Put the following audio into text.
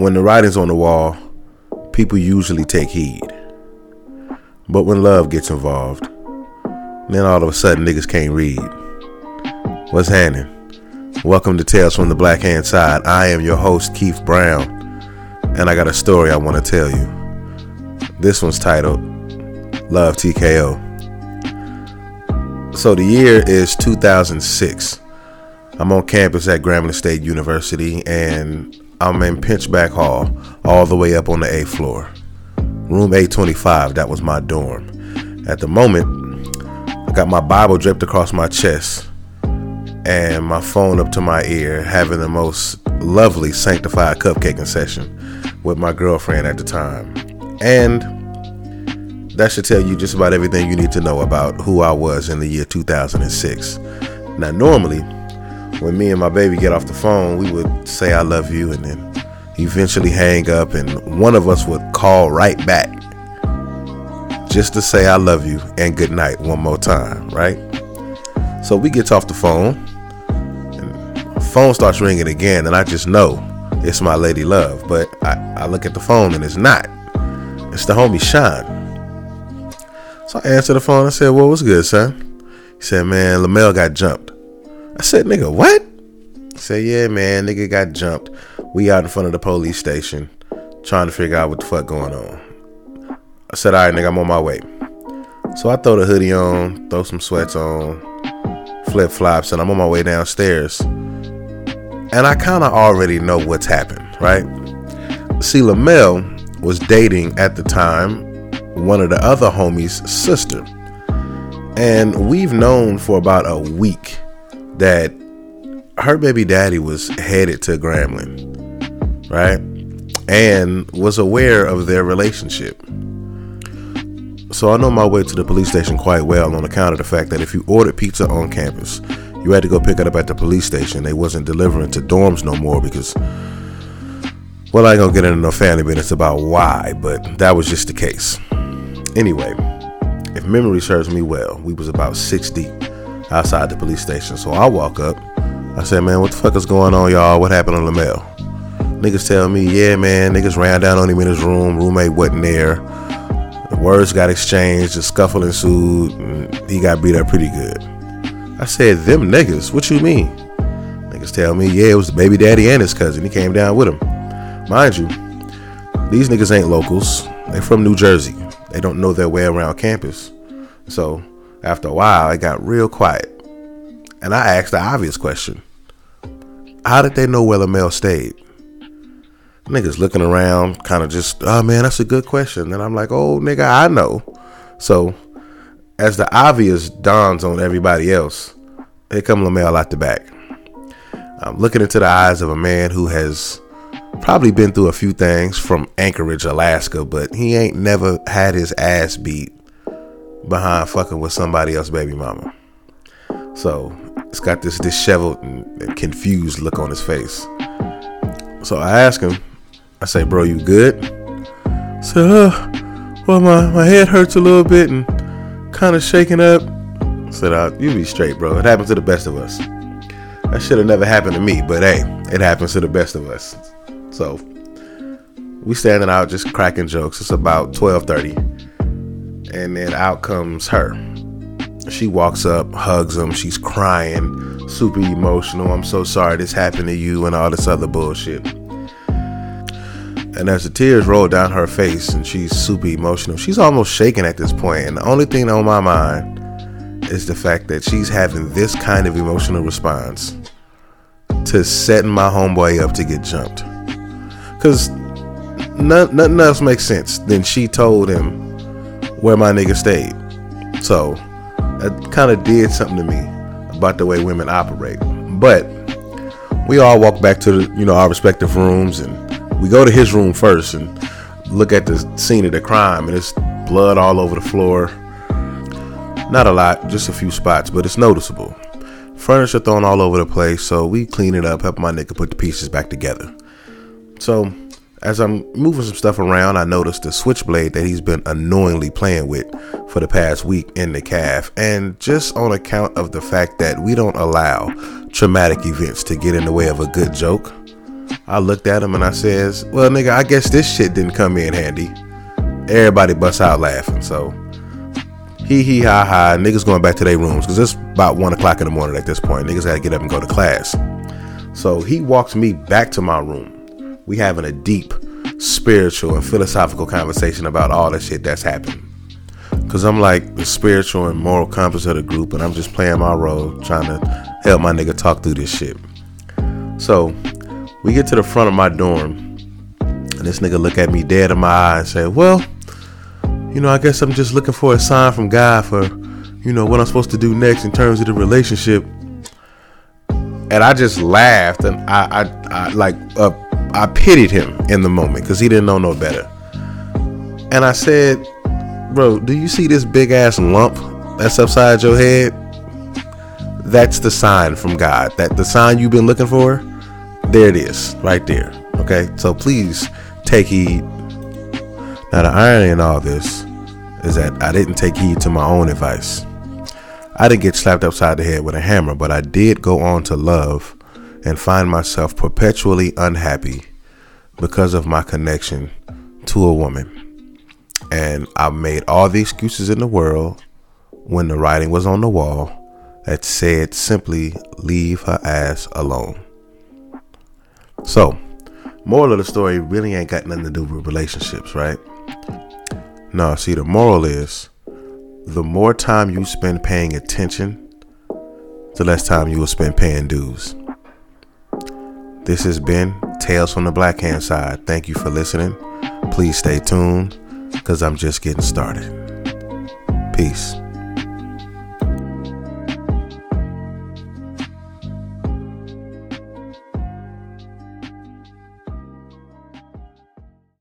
when the writing's on the wall, people usually take heed. But when love gets involved, then all of a sudden niggas can't read. What's happening? Welcome to Tales from the Black Hand Side. I am your host, Keith Brown, and I got a story I want to tell you. This one's titled Love TKO. So the year is 2006. I'm on campus at Grambling State University and I'm in Pinchback Hall, all the way up on the 8th floor. Room 825, that was my dorm. At the moment, I got my Bible draped across my chest and my phone up to my ear, having the most lovely sanctified cupcaking session with my girlfriend at the time. And that should tell you just about everything you need to know about who I was in the year 2006. Now, normally, when me and my baby get off the phone, we would say I love you and then eventually hang up and one of us would call right back just to say I love you and good night one more time, right? So we get off the phone and phone starts ringing again and I just know it's my lady love, but I, I look at the phone and it's not. It's the homie Sean. So I answer the phone and said, Well, what's good, son? He said, Man, Lamel got jumped. I said, nigga, what? He said, yeah, man, nigga got jumped. We out in front of the police station trying to figure out what the fuck going on. I said, all right, nigga, I'm on my way. So I throw the hoodie on, throw some sweats on, flip flops, and I'm on my way downstairs. And I kind of already know what's happened, right? See, Lamel was dating at the time one of the other homies' sister. And we've known for about a week that her baby daddy was headed to Grambling, right? And was aware of their relationship. So I know my way to the police station quite well on account of the fact that if you ordered pizza on campus, you had to go pick it up at the police station. They wasn't delivering to dorms no more because well, I ain't gonna get into no family business about why, but that was just the case. Anyway, if memory serves me well, we was about six deep outside the police station. So I walk up. I said, man, what the fuck is going on, y'all? What happened on the mail? Niggas tell me, yeah, man, niggas ran down on him in his room. Roommate wasn't there. The words got exchanged. A scuffle ensued. And he got beat up pretty good. I said, them niggas? What you mean? Niggas tell me, yeah, it was the baby daddy and his cousin. He came down with him. Mind you, these niggas ain't locals. They're from New Jersey. They don't know their way around campus. So after a while, it got real quiet. And I asked the obvious question How did they know where Lamel stayed? Niggas looking around, kind of just, oh man, that's a good question. And I'm like, oh nigga, I know. So as the obvious dawns on everybody else, here come Lamel out the back. I'm looking into the eyes of a man who has probably been through a few things from Anchorage, Alaska, but he ain't never had his ass beat behind fucking with somebody else baby mama. So it's got this disheveled and confused look on his face. So I ask him, I say, bro, you good? So, uh, well, my, my head hurts a little bit and kind of shaking up. I said, uh, you be straight, bro. It happens to the best of us. That should have never happened to me, but hey, it happens to the best of us. So we standing out just cracking jokes. It's about 1230 and then out comes her. She walks up, hugs him. She's crying, super emotional. I'm so sorry this happened to you, and all this other bullshit. And as the tears roll down her face and she's super emotional, she's almost shaking at this point. And the only thing on my mind is the fact that she's having this kind of emotional response to setting my homeboy up to get jumped. Because nothing else makes sense than she told him where my nigga stayed. So that kind of did something to me about the way women operate. But we all walk back to the, you know our respective rooms and we go to his room first and look at the scene of the crime and it's blood all over the floor. Not a lot, just a few spots, but it's noticeable. Furniture thrown all over the place, so we clean it up, help my nigga put the pieces back together. So as I'm moving some stuff around, I noticed the switchblade that he's been annoyingly playing with for the past week in the calf. And just on account of the fact that we don't allow traumatic events to get in the way of a good joke, I looked at him and I says, "Well, nigga, I guess this shit didn't come in handy." Everybody busts out laughing. So hee hee ha ha. Niggas going back to their rooms because it's about one o'clock in the morning at this point. Niggas got to get up and go to class. So he walks me back to my room. We having a deep spiritual and philosophical conversation about all the shit that's happened. Cause I'm like the spiritual and moral compass of the group, and I'm just playing my role, trying to help my nigga talk through this shit. So we get to the front of my dorm, and this nigga look at me dead in my eye and say, "Well, you know, I guess I'm just looking for a sign from God for, you know, what I'm supposed to do next in terms of the relationship." And I just laughed, and I, I, I like, uh, I pitied him in the moment because he didn't know no better. And I said, bro, do you see this big ass lump that's upside your head? That's the sign from God. That the sign you've been looking for, there it is, right there. Okay, so please take heed. Now the irony in all this is that I didn't take heed to my own advice. I didn't get slapped upside the head with a hammer, but I did go on to love and find myself perpetually unhappy because of my connection to a woman. And I made all the excuses in the world when the writing was on the wall that said simply, leave her ass alone. So, moral of the story really ain't got nothing to do with relationships, right? No, see, the moral is the more time you spend paying attention, the less time you will spend paying dues. This has been Tales from the Black Hand Side. Thank you for listening. Please stay tuned because I'm just getting started. Peace.